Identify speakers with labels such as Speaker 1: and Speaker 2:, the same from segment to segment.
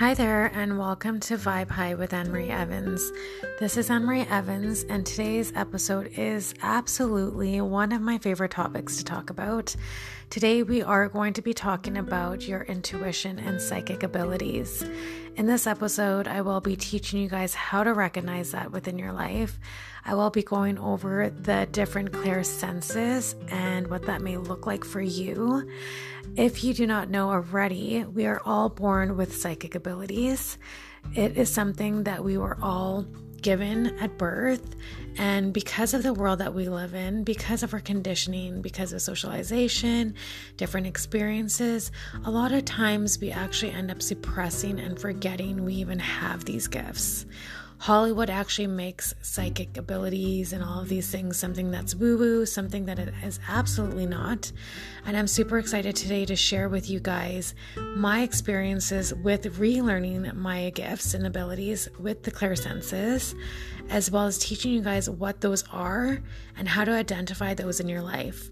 Speaker 1: Hi there, and welcome to Vibe High with Anne Marie Evans. This is Anne Marie Evans, and today's episode is absolutely one of my favorite topics to talk about. Today, we are going to be talking about your intuition and psychic abilities. In this episode, I will be teaching you guys how to recognize that within your life. I will be going over the different clair senses and what that may look like for you. If you do not know already, we are all born with psychic abilities. It is something that we were all given at birth. And because of the world that we live in, because of our conditioning, because of socialization, different experiences, a lot of times we actually end up suppressing and forgetting we even have these gifts. Hollywood actually makes psychic abilities and all of these things something that's woo woo, something that it is absolutely not. And I'm super excited today to share with you guys my experiences with relearning my gifts and abilities with the clair senses, as well as teaching you guys what those are and how to identify those in your life.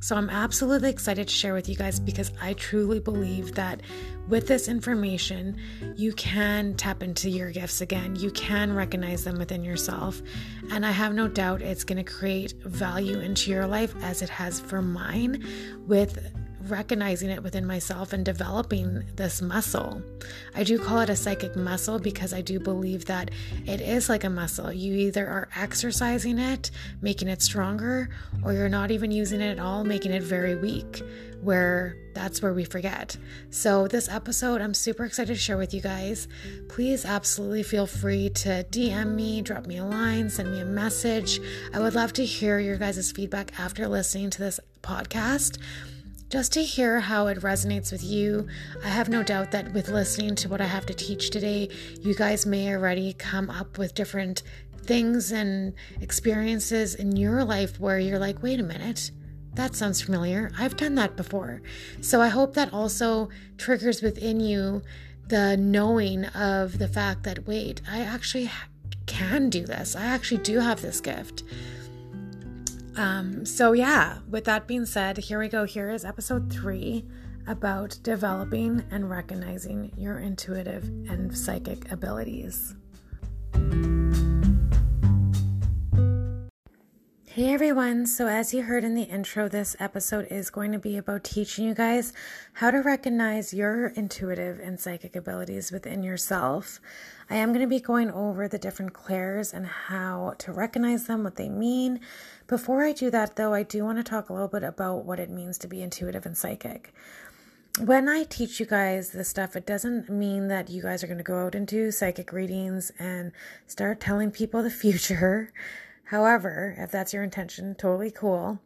Speaker 1: So I'm absolutely excited to share with you guys because I truly believe that with this information, you can tap into your gifts again. You can recognize them within yourself. And I have no doubt it's going to create value into your life as it has for mine with recognizing it within myself and developing this muscle. I do call it a psychic muscle because I do believe that it is like a muscle. You either are exercising it, making it stronger, or you're not even using it at all, making it very weak, where that's where we forget. So, this episode, I'm super excited to share with you guys. Please absolutely feel free to DM me, drop me a line, send me a message. I would love to hear your guys' feedback after listening to this podcast just to hear how it resonates with you. I have no doubt that with listening to what I have to teach today, you guys may already come up with different things and experiences in your life where you're like, wait a minute, that sounds familiar. I've done that before. So I hope that also triggers within you the knowing of the fact that, wait, I actually can do this. I actually do have this gift. Um, so, yeah, with that being said, here we go. Here is episode three about developing and recognizing your intuitive and psychic abilities. Hey everyone, so as you heard in the intro, this episode is going to be about teaching you guys how to recognize your intuitive and psychic abilities within yourself. I am going to be going over the different clairs and how to recognize them, what they mean. Before I do that, though, I do want to talk a little bit about what it means to be intuitive and psychic. When I teach you guys this stuff, it doesn't mean that you guys are going to go out and do psychic readings and start telling people the future. However, if that's your intention, totally cool.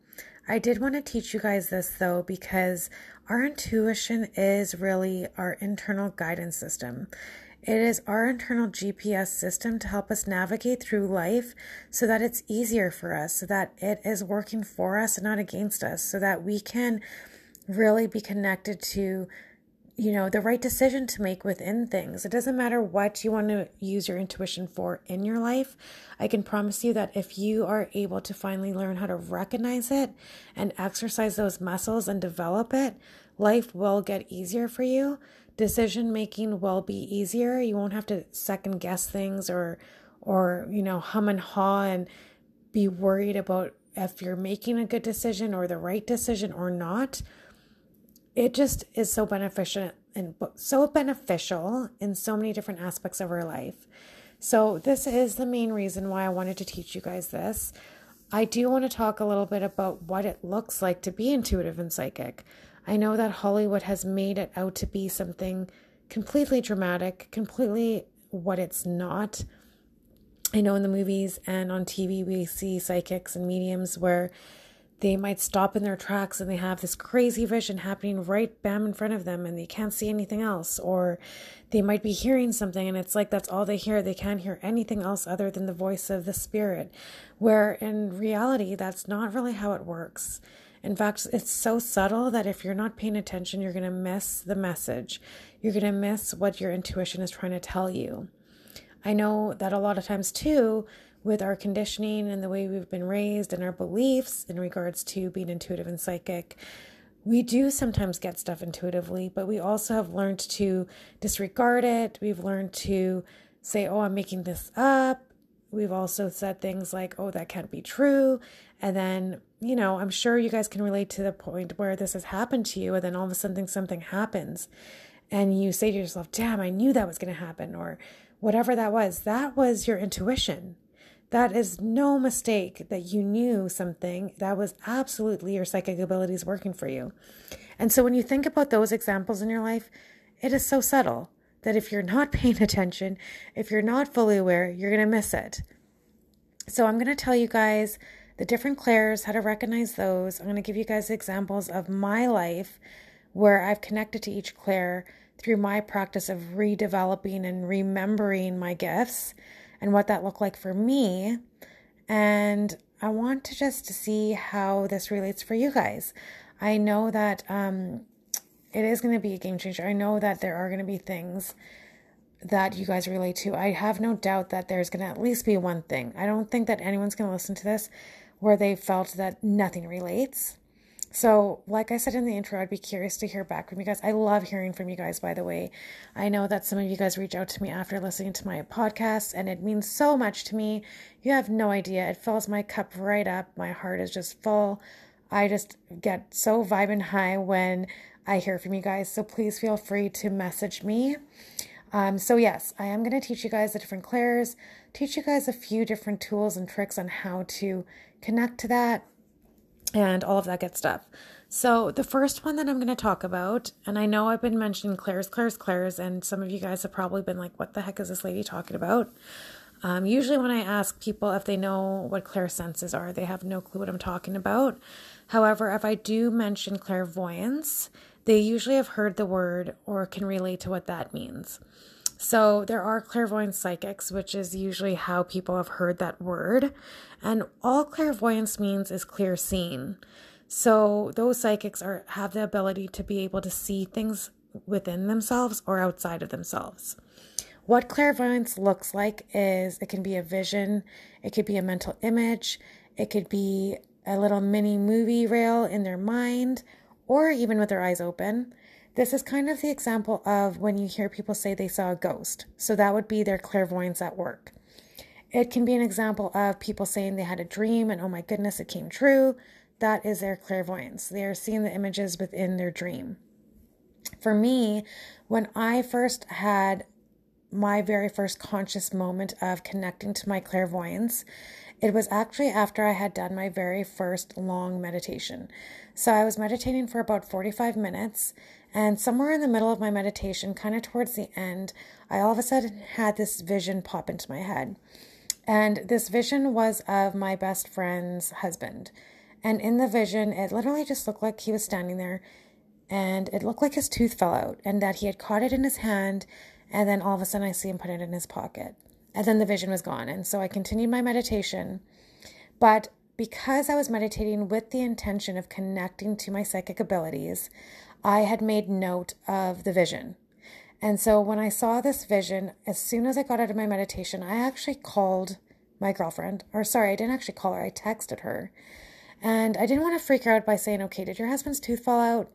Speaker 1: I did want to teach you guys this though, because our intuition is really our internal guidance system. It is our internal GPS system to help us navigate through life so that it's easier for us, so that it is working for us and not against us, so that we can really be connected to you know the right decision to make within things it doesn't matter what you want to use your intuition for in your life i can promise you that if you are able to finally learn how to recognize it and exercise those muscles and develop it life will get easier for you decision making will be easier. You won't have to second guess things or or you know hum and haw and be worried about if you're making a good decision or the right decision or not. It just is so beneficial and so beneficial in so many different aspects of our life. So this is the main reason why I wanted to teach you guys this. I do want to talk a little bit about what it looks like to be intuitive and psychic. I know that Hollywood has made it out to be something completely dramatic, completely what it's not. I know in the movies and on TV we see psychics and mediums where they might stop in their tracks and they have this crazy vision happening right bam in front of them and they can't see anything else or they might be hearing something and it's like that's all they hear they can't hear anything else other than the voice of the spirit where in reality that's not really how it works in fact, it's so subtle that if you're not paying attention, you're going to miss the message. You're going to miss what your intuition is trying to tell you. I know that a lot of times, too, with our conditioning and the way we've been raised and our beliefs in regards to being intuitive and psychic, we do sometimes get stuff intuitively, but we also have learned to disregard it. We've learned to say, oh, I'm making this up. We've also said things like, oh, that can't be true. And then, you know, I'm sure you guys can relate to the point where this has happened to you, and then all of a sudden something happens. And you say to yourself, damn, I knew that was going to happen, or whatever that was. That was your intuition. That is no mistake that you knew something. That was absolutely your psychic abilities working for you. And so when you think about those examples in your life, it is so subtle that if you're not paying attention, if you're not fully aware, you're going to miss it. So I'm going to tell you guys the different clairs, how to recognize those. I'm going to give you guys examples of my life where I've connected to each clair through my practice of redeveloping and remembering my gifts and what that looked like for me. And I want to just see how this relates for you guys. I know that um, it is going to be a game changer. I know that there are going to be things that you guys relate to. I have no doubt that there's going to at least be one thing. I don't think that anyone's going to listen to this where they felt that nothing relates. So, like I said in the intro, I'd be curious to hear back from you guys. I love hearing from you guys, by the way. I know that some of you guys reach out to me after listening to my podcast, and it means so much to me. You have no idea. It fills my cup right up. My heart is just full. I just get so vibing high when I hear from you guys. So, please feel free to message me. Um, so, yes, I am going to teach you guys the different clairs, teach you guys a few different tools and tricks on how to connect to that and all of that good stuff. So, the first one that I'm going to talk about, and I know I've been mentioning clairs, clairs, clairs, and some of you guys have probably been like, what the heck is this lady talking about? Um, usually, when I ask people if they know what clairsenses are, they have no clue what I'm talking about. However, if I do mention clairvoyance, they usually have heard the word or can relate to what that means. So there are clairvoyant psychics, which is usually how people have heard that word. And all clairvoyance means is clear seeing. So those psychics are have the ability to be able to see things within themselves or outside of themselves. What clairvoyance looks like is it can be a vision, it could be a mental image, it could be a little mini movie reel in their mind, or even with their eyes open. This is kind of the example of when you hear people say they saw a ghost. So that would be their clairvoyance at work. It can be an example of people saying they had a dream and oh my goodness, it came true. That is their clairvoyance. They are seeing the images within their dream. For me, when I first had my very first conscious moment of connecting to my clairvoyance, it was actually after I had done my very first long meditation. So I was meditating for about 45 minutes and somewhere in the middle of my meditation, kind of towards the end, I all of a sudden had this vision pop into my head. And this vision was of my best friend's husband. And in the vision, it literally just looked like he was standing there and it looked like his tooth fell out and that he had caught it in his hand. And then all of a sudden, I see him put it in his pocket. And then the vision was gone. And so I continued my meditation. But because I was meditating with the intention of connecting to my psychic abilities, I had made note of the vision. And so when I saw this vision, as soon as I got out of my meditation, I actually called my girlfriend, or sorry, I didn't actually call her, I texted her. And I didn't want to freak her out by saying, okay, did your husband's tooth fall out?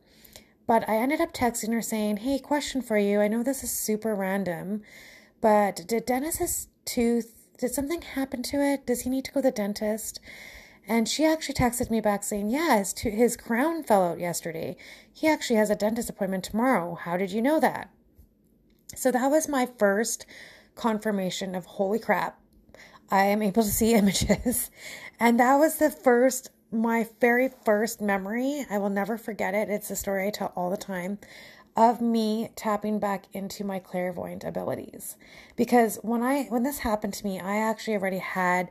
Speaker 1: But I ended up texting her saying, hey, question for you. I know this is super random, but did Dennis's tooth, did something happen to it? Does he need to go to the dentist? And she actually texted me back saying, Yeah, his, his crown fell out yesterday. He actually has a dentist appointment tomorrow. How did you know that? So that was my first confirmation of holy crap, I am able to see images. and that was the first, my very first memory. I will never forget it. It's a story I tell all the time of me tapping back into my clairvoyant abilities. Because when I when this happened to me, I actually already had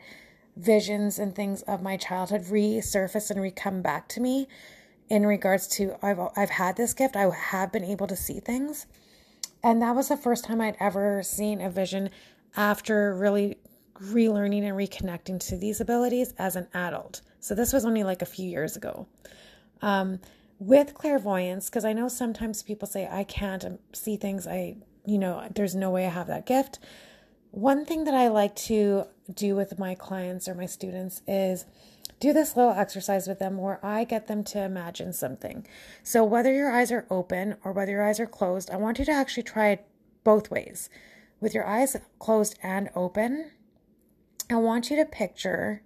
Speaker 1: visions and things of my childhood resurface and re-come back to me in regards to I've I've had this gift. I have been able to see things. And that was the first time I'd ever seen a vision after really relearning and reconnecting to these abilities as an adult. So this was only like a few years ago. Um, with clairvoyance, because I know sometimes people say I can't um, see things. I, you know, there's no way I have that gift. One thing that I like to do with my clients or my students is do this little exercise with them where I get them to imagine something. So, whether your eyes are open or whether your eyes are closed, I want you to actually try it both ways. With your eyes closed and open, I want you to picture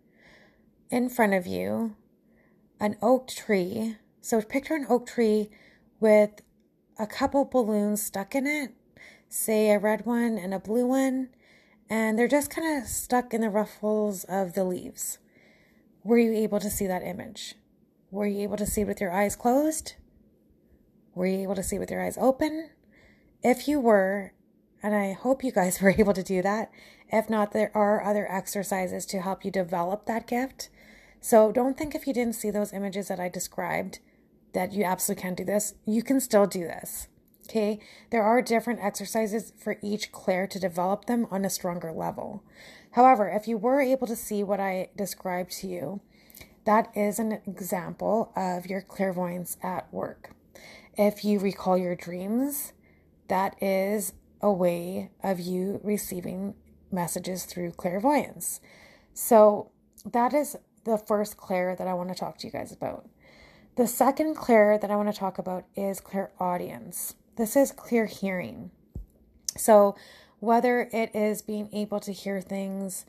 Speaker 1: in front of you an oak tree. So, picture an oak tree with a couple balloons stuck in it, say a red one and a blue one, and they're just kind of stuck in the ruffles of the leaves. Were you able to see that image? Were you able to see it with your eyes closed? Were you able to see it with your eyes open? If you were, and I hope you guys were able to do that. If not, there are other exercises to help you develop that gift. So don't think if you didn't see those images that I described that you absolutely can't do this. You can still do this. Okay, there are different exercises for each clair to develop them on a stronger level. However, if you were able to see what I described to you, that is an example of your clairvoyance at work. If you recall your dreams, that is a way of you receiving messages through clairvoyance. So, that is the first clair that I want to talk to you guys about. The second clair that I want to talk about is clairaudience. This is clear hearing. So, whether it is being able to hear things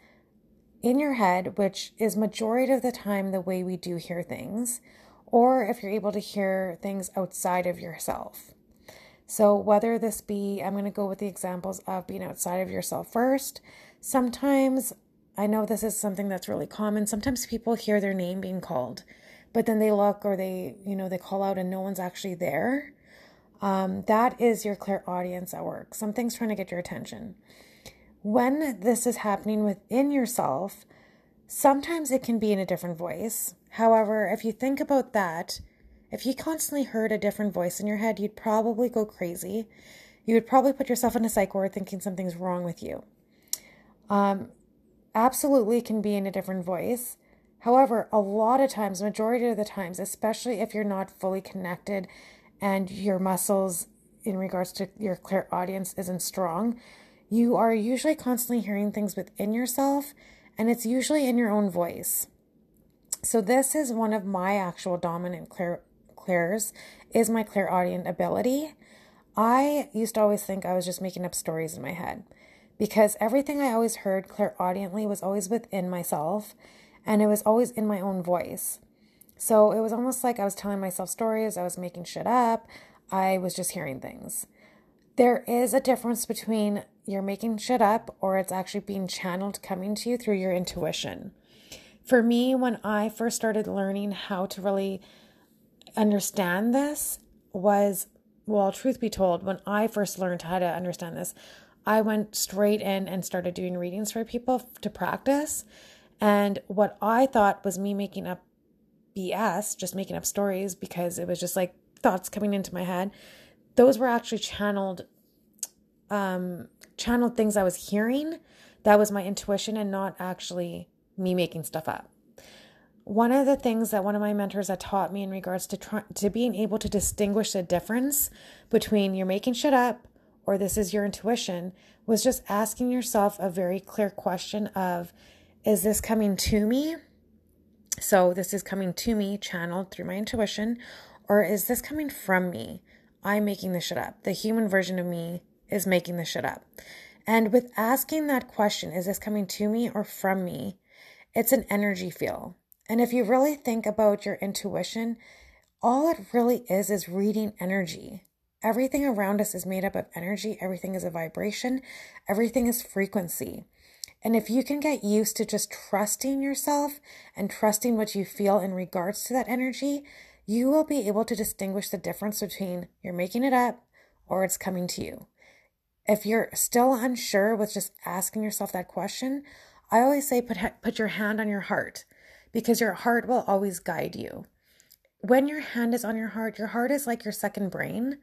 Speaker 1: in your head, which is majority of the time the way we do hear things, or if you're able to hear things outside of yourself. So, whether this be, I'm going to go with the examples of being outside of yourself first. Sometimes, I know this is something that's really common. Sometimes people hear their name being called, but then they look or they, you know, they call out and no one's actually there. Um, that is your clairaudience at work. Something's trying to get your attention. When this is happening within yourself, sometimes it can be in a different voice. However, if you think about that, if you constantly heard a different voice in your head, you'd probably go crazy. You would probably put yourself in a psych ward thinking something's wrong with you. Um, absolutely can be in a different voice. However, a lot of times, majority of the times, especially if you're not fully connected and your muscles in regards to your clairaudience isn't strong, you are usually constantly hearing things within yourself and it's usually in your own voice. So this is one of my actual dominant clair clairs is my clairaudience ability. I used to always think I was just making up stories in my head because everything I always heard clairaudiently was always within myself and it was always in my own voice. So it was almost like I was telling myself stories, I was making shit up, I was just hearing things. There is a difference between you're making shit up or it's actually being channeled coming to you through your intuition. For me, when I first started learning how to really understand this, was well, truth be told, when I first learned how to understand this, I went straight in and started doing readings for people to practice. And what I thought was me making up BS, just making up stories because it was just like thoughts coming into my head. Those were actually channeled um channeled things I was hearing. That was my intuition and not actually me making stuff up. One of the things that one of my mentors had taught me in regards to try, to being able to distinguish the difference between you're making shit up or this is your intuition was just asking yourself a very clear question of is this coming to me so this is coming to me, channeled through my intuition, or is this coming from me? I'm making this shit up. The human version of me is making this shit up. And with asking that question, is this coming to me or from me? It's an energy feel. And if you really think about your intuition, all it really is is reading energy. Everything around us is made up of energy, everything is a vibration, everything is frequency. And if you can get used to just trusting yourself and trusting what you feel in regards to that energy, you will be able to distinguish the difference between you're making it up or it's coming to you. If you're still unsure with just asking yourself that question, I always say put, put your hand on your heart because your heart will always guide you. When your hand is on your heart, your heart is like your second brain.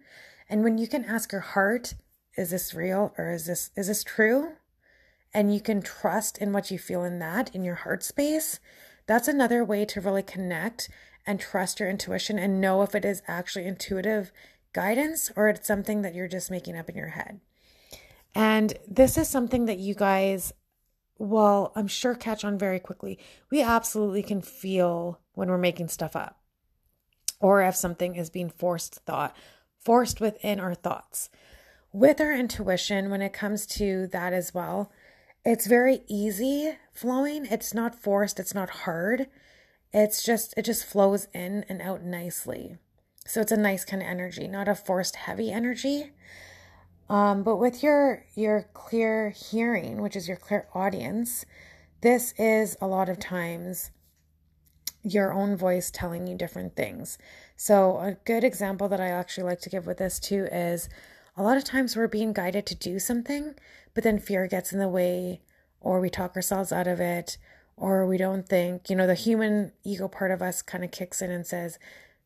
Speaker 1: And when you can ask your heart, is this real or is this is this true? And you can trust in what you feel in that, in your heart space, that's another way to really connect and trust your intuition and know if it is actually intuitive guidance or it's something that you're just making up in your head. And this is something that you guys will, I'm sure catch on very quickly. We absolutely can feel when we're making stuff up or if something is being forced thought, forced within our thoughts. With our intuition, when it comes to that as well, it's very easy flowing. It's not forced, it's not hard. It's just, it just flows in and out nicely. So it's a nice kind of energy, not a forced heavy energy. Um, but with your your clear hearing, which is your clairaudience, this is a lot of times your own voice telling you different things. So a good example that I actually like to give with this too is a lot of times we're being guided to do something, but then fear gets in the way, or we talk ourselves out of it, or we don't think, you know, the human ego part of us kind of kicks in and says,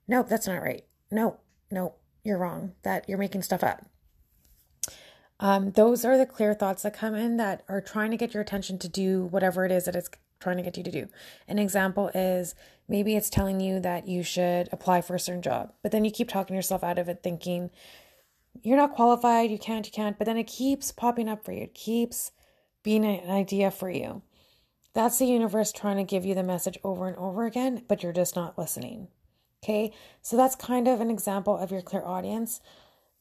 Speaker 1: Nope, that's not right. No, no, you're wrong. That you're making stuff up. Um, those are the clear thoughts that come in that are trying to get your attention to do whatever it is that it's trying to get you to do. An example is maybe it's telling you that you should apply for a certain job, but then you keep talking yourself out of it thinking you're not qualified, you can't, you can't, but then it keeps popping up for you. It keeps being an idea for you. That's the universe trying to give you the message over and over again, but you're just not listening. Okay, so that's kind of an example of your clairaudience.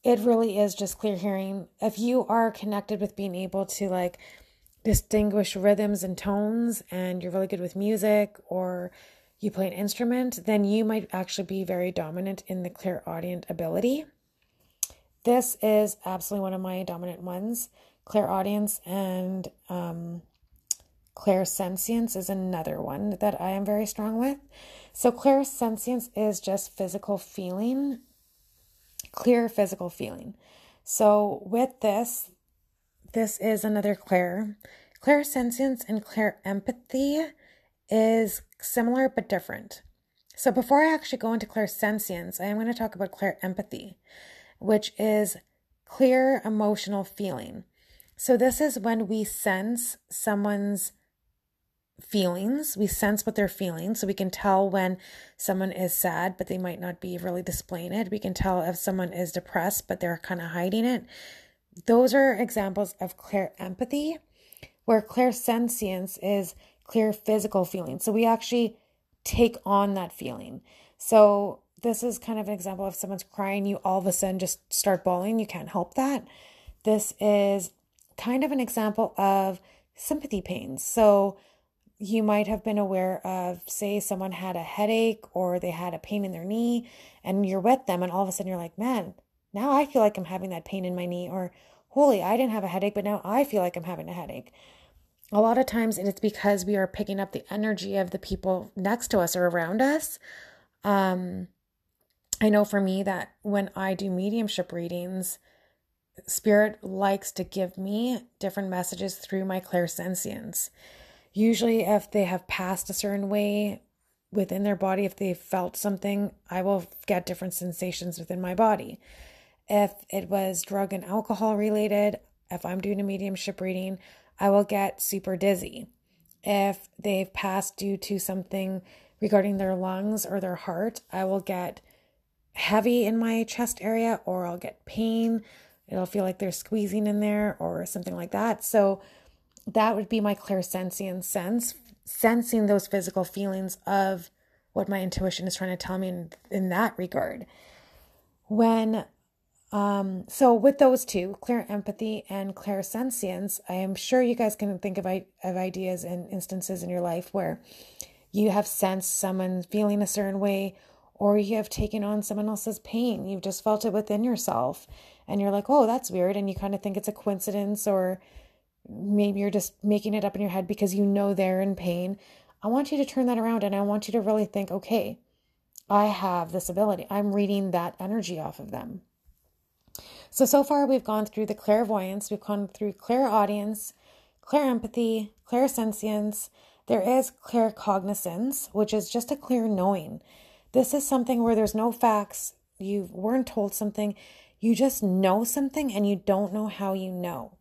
Speaker 1: it really is just clear hearing. If you are connected with being able to like distinguish rhythms and tones and you're really good with music or you play an instrument, then you might actually be very dominant in the clairaudience ability. This is absolutely one of my dominant ones. Clairaudience and um, clairsentience is another one that I am very strong with. So, clairsentience is just physical feeling clear physical feeling. So with this, this is another clair. Clairsentience and clair empathy is similar but different. So before I actually go into clairsentience, I am going to talk about clair empathy, which is clear emotional feeling. So this is when we sense someone's feelings. We sense what they're feeling. So we can tell when someone is sad, but they might not be really displaying it. We can tell if someone is depressed, but they're kind of hiding it. Those are examples of clair empathy, where clairsentience is clear physical feeling. So we actually take on that feeling. So this is kind of an example of someone's crying, you all of a sudden just start bawling. You can't help that. This is kind of an example of sympathy pains. So you might have been aware of, say, someone had a headache or they had a pain in their knee, and you're with them, and all of a sudden you're like, man, now I feel like I'm having that pain in my knee, or holy, I didn't have a headache, but now I feel like I'm having a headache. A lot of times it's because we are picking up the energy of the people next to us or around us. Um, I know for me that when I do mediumship readings, Spirit likes to give me different messages through my clairsentience. Usually, if they have passed a certain way within their body, if they felt something, I will get different sensations within my body. If it was drug and alcohol related, if I'm doing a mediumship reading, I will get super dizzy. If they've passed due to something regarding their lungs or their heart, I will get heavy in my chest area or I'll get pain. It'll feel like they're squeezing in there or something like that. So, that would be my clairsentient sense, sensing those physical feelings of what my intuition is trying to tell me in, in that regard. When um, so with those two, clair empathy and clairsentience, I am sure you guys can think of, of ideas and instances in your life where you have sensed someone feeling a certain way or you have taken on someone else's pain. You've just felt it within yourself and you're like, oh, that's weird. And you kind of think it's a coincidence or maybe you're just making it up in your head because you know they're in pain. I want you to turn that around and I want you to really think, okay, I have this ability. I'm reading that energy off of them. So, so far we've gone through the clairvoyance, we've gone through clairaudience, clair empathy, clairsentience. There is claircognizance, which is just a clear knowing. This is something where there's no facts, you weren't told something, you just know something and you don't know how you know.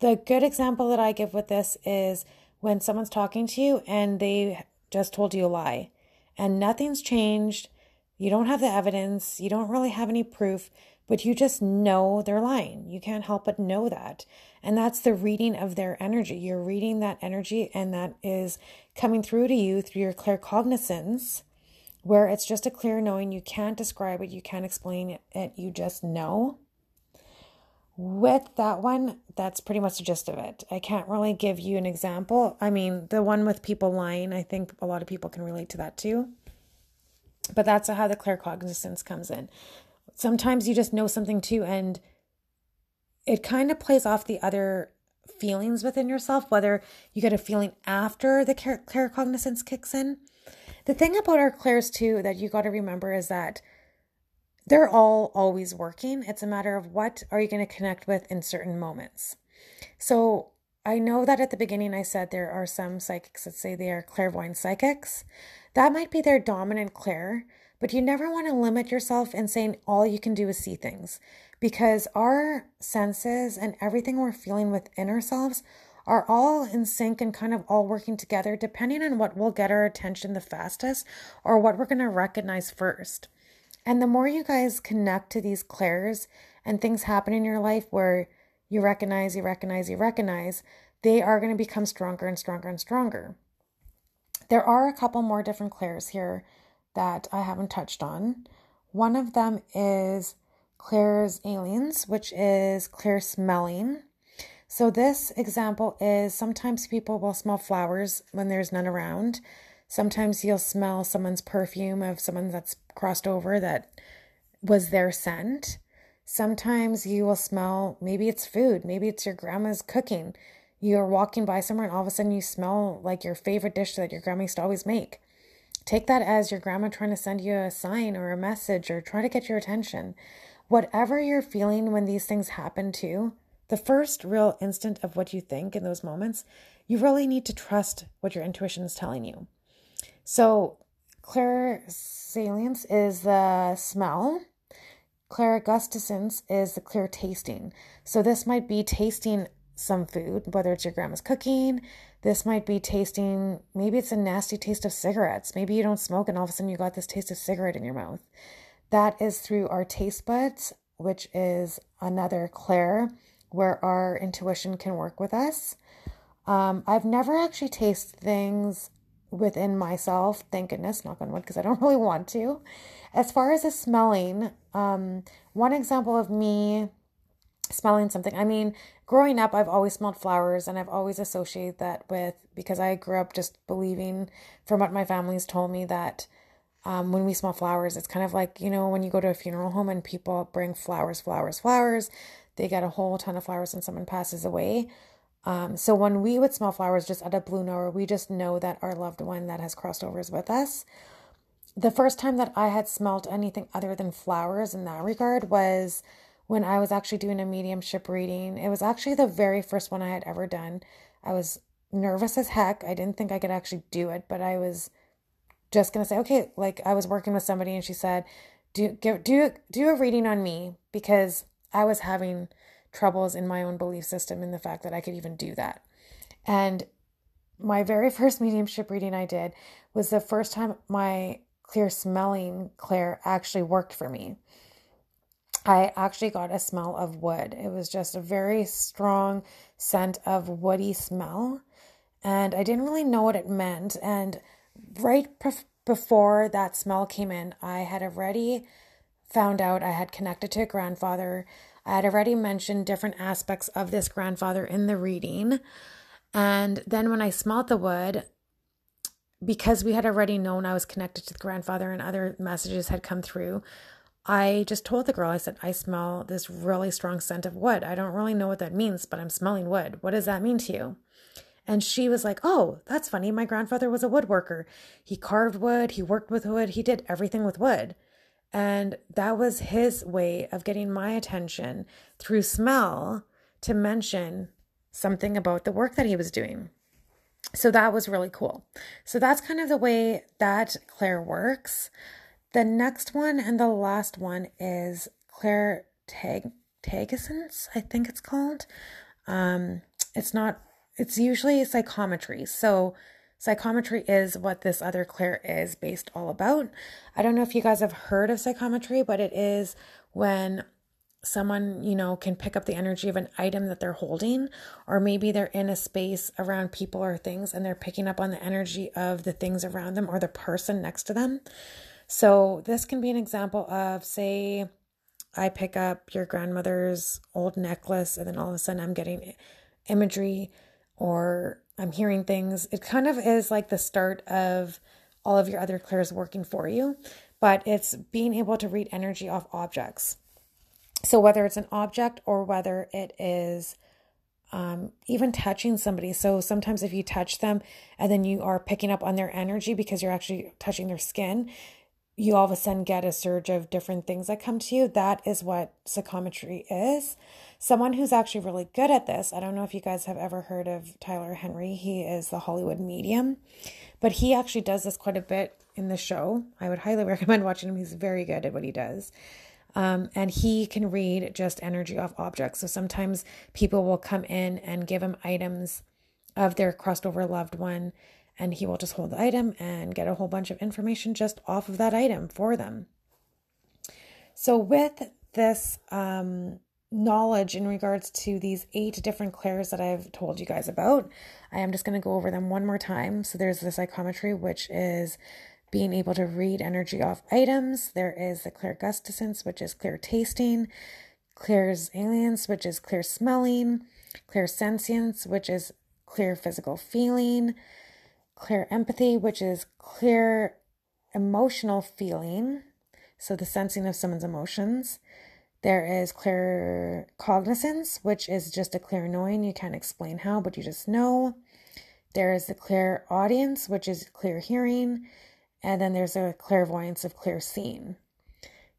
Speaker 1: The good example that I give with this is when someone's talking to you and they just told you a lie and nothing's changed. You don't have the evidence, you don't really have any proof, but you just know they're lying. You can't help but know that. And that's the reading of their energy. You're reading that energy, and that is coming through to you through your claircognizance, where it's just a clear knowing. You can't describe it, you can't explain it, you just know. With that one, that's pretty much the gist of it. I can't really give you an example. I mean, the one with people lying, I think a lot of people can relate to that too. But that's how the claircognizance comes in. Sometimes you just know something too, and it kind of plays off the other feelings within yourself, whether you get a feeling after the claircognizance kicks in. The thing about our clairs too that you got to remember is that they're all always working. It's a matter of what are you going to connect with in certain moments. So I know that at the beginning I said there are some psychics that say they are clairvoyant psychics. That might be their dominant clair, but you never want to limit yourself in saying all you can do is see things because our senses and everything we're feeling within ourselves are all in sync and kind of all working together depending on what will get our attention the fastest or what we're going to recognize first. And the more you guys connect to these clairs and things happen in your life where you recognize, you recognize, you recognize, they are going to become stronger and stronger and stronger. There are a couple more different clairs here that I haven't touched on. One of them is clairsalience, which is clair smelling. So, this example is sometimes people will smell flowers when there's none around. Sometimes you'll smell someone's perfume of someone that's crossed over that was their scent. Sometimes you will smell maybe it's food, maybe it's your grandma's cooking. You're walking by somewhere and all of a sudden you smell like your favorite dish that your grandma used to always make. Take that as your grandma trying to send you a sign or a message or try to get your attention whatever you're feeling when these things happen to, the first real instant of what you think in those moments, you really need to trust what your intuition is telling you. So, clairsalience is the smell. Clairgustance is the clear tasting. So, this might be tasting some food, whether it's your grandma's cooking. This might be tasting, maybe it's a nasty taste of cigarettes. Maybe you don't smoke and all of a sudden you got this taste of cigarette in your mouth. That is through our taste buds, which is another clair where our intuition can work with us. Um, I've never actually tasted things within myself, thank goodness, knock on wood, because I don't really want to. As far as the smelling, um, one example of me smelling something, I mean, growing up, I've always smelled flowers and I've always associated that with, because I grew up just believing from what my family's told me that um, when we smell flowers, it's kind of like, you know, when you go to a funeral home and people bring flowers, flowers, flowers, they get a whole ton of flowers and someone passes away. Um, so when we would smell flowers just at a blue nowhere, we just know that our loved one that has crossed over is with us. The first time that I had smelled anything other than flowers in that regard was when I was actually doing a mediumship reading. It was actually the very first one I had ever done. I was nervous as heck. I didn't think I could actually do it, but I was just gonna say, okay, like I was working with somebody and she said, do give do do a reading on me because I was having troubles in my own belief system in the fact that I could even do that. And my very first mediumship reading I did was the first time my clear smelling clair actually worked for me. I actually got a smell of wood. It was just a very strong scent of woody smell. And I didn't really know what it meant. And right before that smell came in, I had already found out I had connected to a grandfather. I had already mentioned different aspects of this grandfather in the reading. And then when I smelled the wood, because we had already known I was connected to the grandfather and other messages had come through, I just told the girl, I said, I smell this really strong scent of wood. I don't really know what that means, but I'm smelling wood. What does that mean to you? And she was like, Oh, that's funny. My grandfather was a woodworker. He carved wood, he worked with wood, he did everything with wood. And that was his way of getting my attention through smell to mention something about the work that he was doing. So that was really cool. So that's kind of the way that clair works. The next one and the last one is Claire Tag Tagisons, I think it's called. Um, it's not it's usually psychometry. So, psychometry is what this other clair is based all about. I don't know if you guys have heard of psychometry, but it is when someone, you know, can pick up the energy of an item that they're holding, or maybe they're in a space around people or things and they're picking up on the energy of the things around them or the person next to them. So, this can be an example of, say, I pick up your grandmother's old necklace, and then all of a sudden I'm getting imagery or I'm hearing things. It kind of is like the start of all of your other clairs working for you, but it's being able to read energy off objects. So, whether it's an object or whether it is um, even touching somebody. So, sometimes if you touch them and then you are picking up on their energy because you're actually touching their skin, you all of a sudden get a surge of different things that come to you. That is what psychometry is. Someone who's actually really good at this, I don't know if you guys have ever heard of Tyler Henry. He is the Hollywood medium, but he actually does this quite a bit in the show. I would highly recommend watching him. He's very good at what he does. Um, and he can read just energy off objects. So sometimes people will come in and give him items of their crossed over loved one, and he will just hold the item and get a whole bunch of information just off of that item for them. So, with this um, knowledge in regards to these eight different clairs that I've told you guys about, I am just going to go over them one more time. So, there's the psychometry, which is being able to read energy off items. There is the clairgustance, which is clairtasting, clairsalience, which is clear smelling, clear clairsentience, which is clear physical feeling, clairempathy, which is clear emotional feeling, so the sensing of someone's emotions. There is clear cognizance, which is just a clear knowing. You can't explain how, but you just know. There is the clairaudience, which is clear hearing. And then there's a clairvoyance of clear seeing.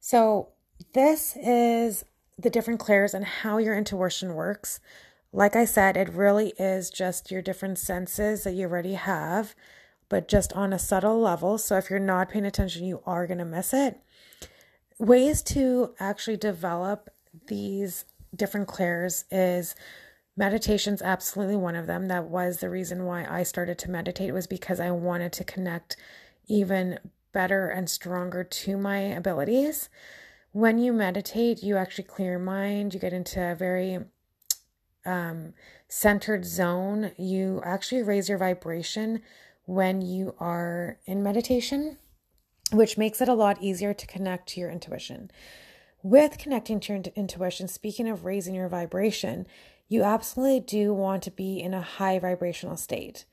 Speaker 1: So, this is the different clairs and how your intuition works. Like I said, it really is just your different senses that you already have, but just on a subtle level. So, if you're not paying attention, you are going to miss it. Ways to actually develop these different clairs is meditation's absolutely one of them. That was the reason why I started to meditate was because I wanted to connect even better and stronger to my abilities. When you meditate, you actually clear your mind, you get into a very um, centered zone. You actually raise your vibration when you are in meditation, which makes it a lot easier to connect to your intuition. With connecting to your intuition, speaking of raising your vibration, you absolutely do want to be in a high vibrational state.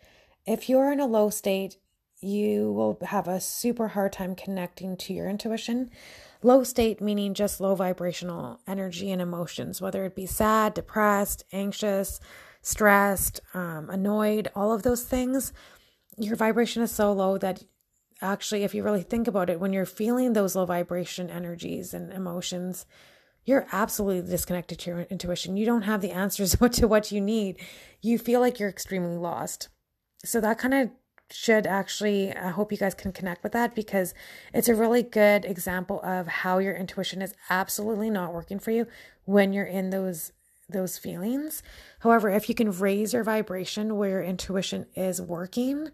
Speaker 1: If you're in a low state, you will have a super hard time connecting to your intuition. Low state meaning just low vibrational energy and emotions, whether it be sad, depressed, anxious, stressed, um, annoyed, all of those things. Your vibration is so low that actually, if you really think about it, when you're feeling those low vibration energies and emotions, you're absolutely disconnected to your intuition. You don't have the answers to what you need. You feel like you're extremely lost. So that kind of should actually i hope you guys can connect with that because it's a really good example of how your intuition is absolutely not working for you when you're in those those feelings however if you can raise your vibration where your intuition is working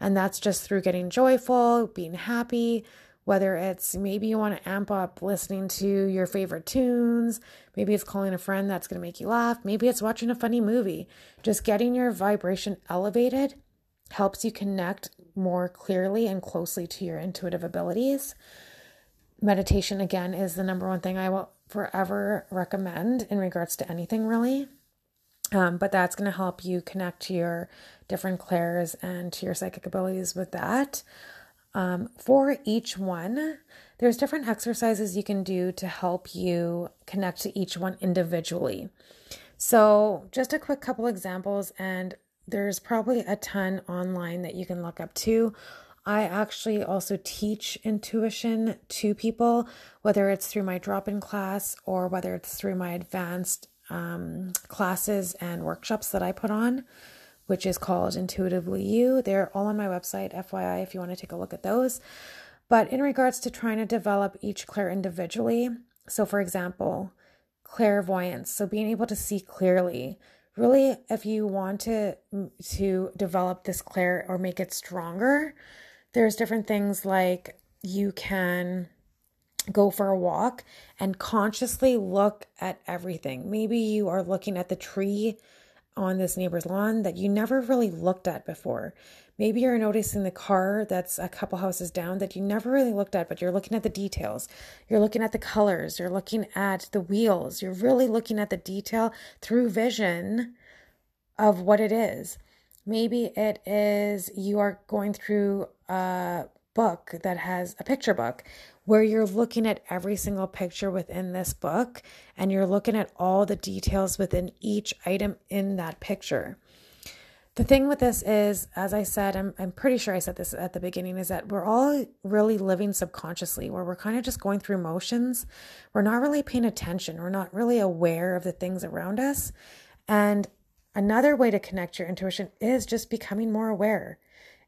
Speaker 1: and that's just through getting joyful being happy whether it's maybe you want to amp up listening to your favorite tunes, maybe it's calling a friend that's going to make you laugh, maybe it's watching a funny movie. Just getting your vibration elevated helps you connect more clearly and closely to your intuitive abilities. Meditation, again, is the number one thing I will forever recommend in regards to anything, really. Um, but that's going to help you connect to your different clairs and to your psychic abilities with that. Um, for each one, there's different exercises you can do to help you connect to each one individually. So, just a quick couple examples, and there's probably a ton online that you can look up too. I actually also teach intuition to people, whether it's through my drop in class or whether it's through my advanced um, classes and workshops that I put on, which is called Intuitively You. They're all on my website, FYI, if you want to take a look at those. But in regards to trying to develop each clair individually, so for example, clairvoyance, so being able to see clearly really if you want to to develop this clair or make it stronger there's different things like you can go for a walk and consciously look at everything. Maybe you are looking at the tree on this neighbor's lawn that you never really looked at before. Maybe you're noticing the car that's a couple houses down that you never really looked at, but you're looking at the details. You're looking at the colors. You're looking at the wheels. You're really looking at the detail through vision of what it is. Maybe it is you are going through a book that has a picture book where you're looking at every single picture within this book and you're looking at all the details within each item in that picture. The thing with this is, as I said, I'm, I'm pretty sure I said this at the beginning, is that we're all really living subconsciously, where we're kind of just going through motions. We're not really paying attention. We're not really aware of the things around us. And another way to connect your intuition is just becoming more aware,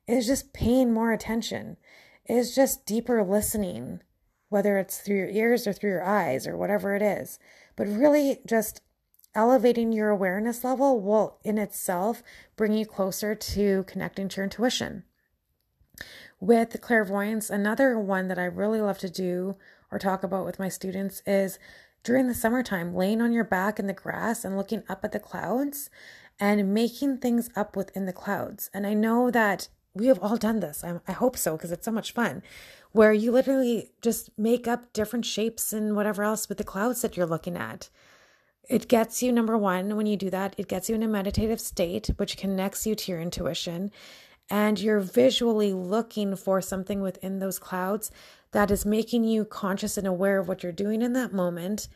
Speaker 1: is just paying more attention is just deeper listening, whether it's through your ears or through your eyes or whatever it is. But really, just elevating your awareness level will in itself bring you closer to connecting to your intuition. With clairvoyance, another one that I really love to do or talk about with my students is during the summertime, laying on your back in the grass and looking up at the clouds and making things up within the clouds. And I know that we have all done this. I, hope so because it's so much fun. Where you literally just make up different shapes and whatever else with the clouds that you're looking at. It gets you, number one, when you do that, it gets you in a meditative state, which connects you to your intuition. And you're visually looking for something within those clouds that is making you conscious and aware of what you're doing in that moment,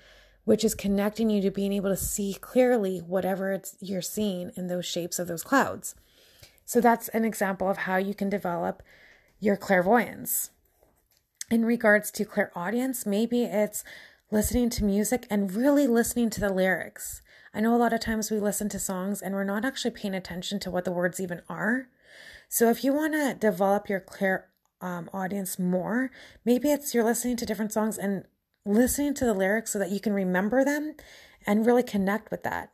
Speaker 1: which is connecting you to being able to see clearly whatever it's you're seeing in those shapes of those clouds. So that's an example of how you can develop your clairvoyance. In regards to clairaudience, maybe it's listening to music and really listening to the lyrics. I know a lot of times we listen to songs and we're not actually paying attention to what the words even are. So if you want to develop your clear um, audience more, maybe it's you're listening to different songs and listening to the lyrics so that you can remember them and really connect with that.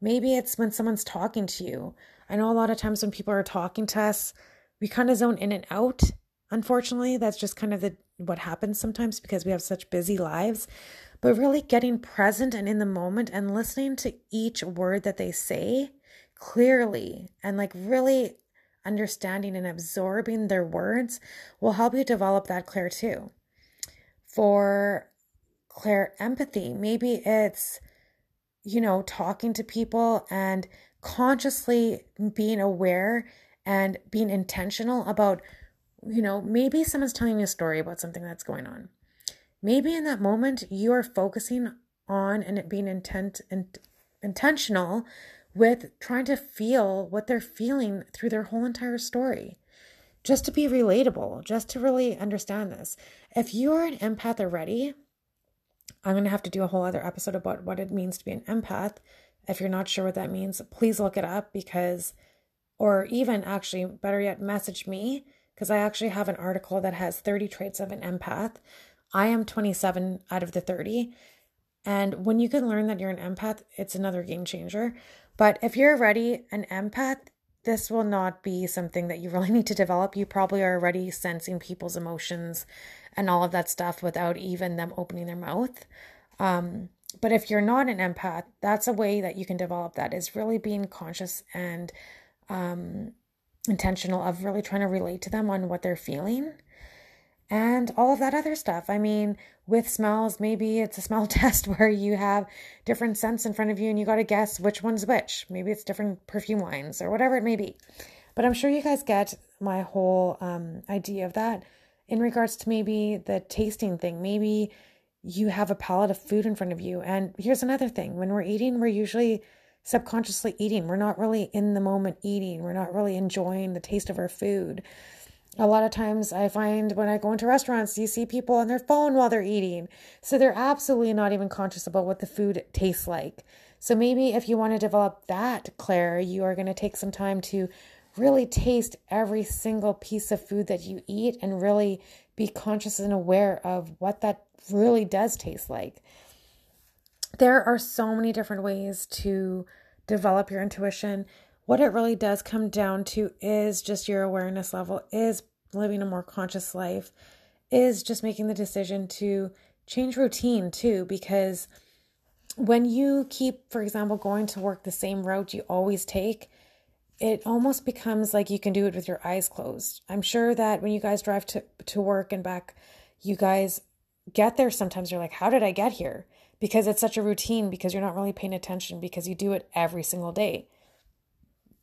Speaker 1: Maybe it's when someone's talking to you I know a lot of times when people are talking to us, we kind of zone in and out. Unfortunately, that's just kind of the what happens sometimes because we have such busy lives. But really getting present and in the moment and listening to each word that they say clearly and like really understanding and absorbing their words will help you develop that clear too. For clair empathy, maybe it's you know talking to people and consciously being aware and being intentional about, you know, maybe someone's telling you a story about something that's going on. Maybe in that moment you are focusing on and being intent and intentional with trying to feel what they're feeling through their whole entire story. Just to be relatable, just to really understand this. If you are an empath already, I'm going to have to do a whole other episode about what it means to be an empath if you're not sure what that means, please look it up because, or even actually, better yet, message me because I actually have an article that has 30 traits of an empath. I am 27 out of the 30. And when you can learn that you're an empath, it's another game changer. But if you're already an empath, this will not be something that you really need to develop. You probably are already sensing people's emotions and all of that stuff without even them opening their mouth. Um, but if you're not an empath, that's a way that you can develop that is really being conscious and um, intentional of really trying to relate to them on what they're feeling and all of that other stuff. I mean, with smells, maybe it's a smell test where you have different scents in front of you and you got to guess which one's which. Maybe it's different perfume lines or whatever it may be. But I'm sure you guys get my whole um, idea of that in regards to maybe the tasting thing. Maybe you have a palette of food in front of you. And here's another thing when we're eating, we're usually subconsciously eating. We're not really in the moment eating, we're not really enjoying the taste of our food. A lot of times I find when I go into restaurants, you see people on their phone while they're eating. So they're absolutely not even conscious about what the food tastes like. So maybe if you want to develop that, clair, you are going to take some time to really taste every single piece of food that you eat and really be conscious and aware of what that really does taste like. There are so many different ways to develop your intuition. What it really does come down to is just your awareness level, is living a more conscious life, is just making the decision to change routine too, because when you keep, for example, going to work the same route you always take, it almost becomes like you can do it with your eyes closed. I'm sure that when you guys drive to, to work and back, you guys get there sometimes you're like, how did I get here? Because it's such a routine, because you're not really paying attention, because you do it every single day.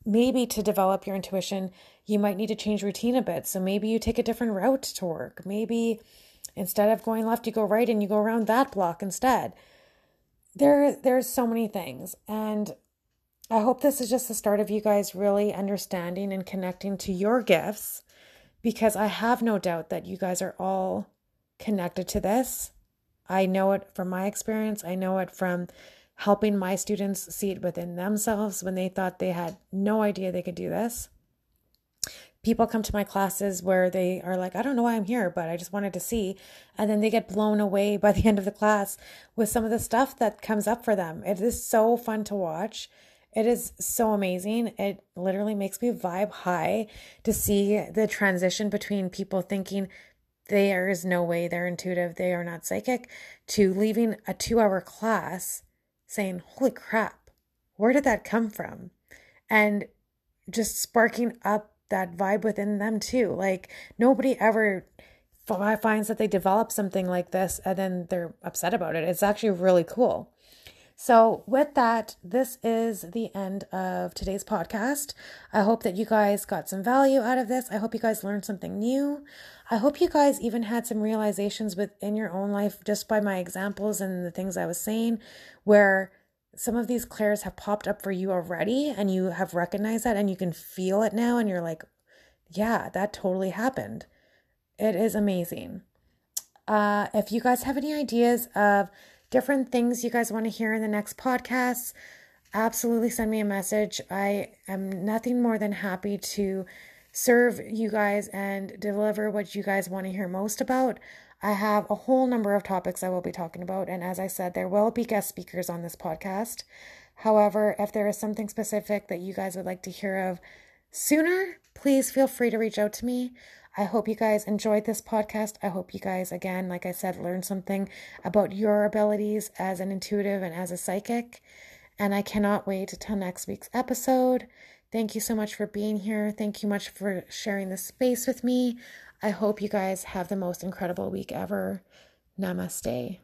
Speaker 1: Maybe to develop your intuition, you might need to change routine a bit. So maybe you take a different route to work. Maybe instead of going left, you go right and you go around that block instead. There, there's so many things. And I hope this is just the start of you guys really understanding and connecting to your gifts because I have no doubt that you guys are all connected to this. I know it from my experience. I know it from helping my students see it within themselves when they thought they had no idea they could do this. People come to my classes where they are like, I don't know why I'm here, but I just wanted to see. And then they get blown away by the end of the class with some of the stuff that comes up for them. It is so fun to watch. It is so amazing. It literally makes me vibe high to see the transition between people thinking there is no way they're intuitive, they are not psychic, to leaving a two hour class saying, Holy crap, where did that come from? And just sparking up that vibe within them too. Like nobody ever finds that they develop something like this and then they're upset about it. It's actually really cool. So, with that, this is the end of today's podcast. I hope that you guys got some value out of this. I hope you guys learned something new. I hope you guys even had some realizations within your own life just by my examples and the things I was saying, where some of these clairs have popped up for you already and you have recognized that and you can feel it now and you're like, yeah, that totally happened. It is amazing. Uh, if you guys have any ideas of different things you guys want to hear in the next podcast, absolutely send me a message. I am nothing more than happy to serve you guys and deliver what you guys want to hear most about. I have a whole number of topics I will be talking about, and as I said, there will be guest speakers on this podcast. However, if there is something specific that you guys would like to hear of sooner, please feel free to reach out to me. I hope you guys enjoyed this podcast. I hope you guys, again, like I said, learned something about your abilities as an intuitive and as a psychic. And I cannot wait until next week's episode. Thank you so much for being here. Thank you much for sharing this space with me. I hope you guys have the most incredible week ever. Namaste.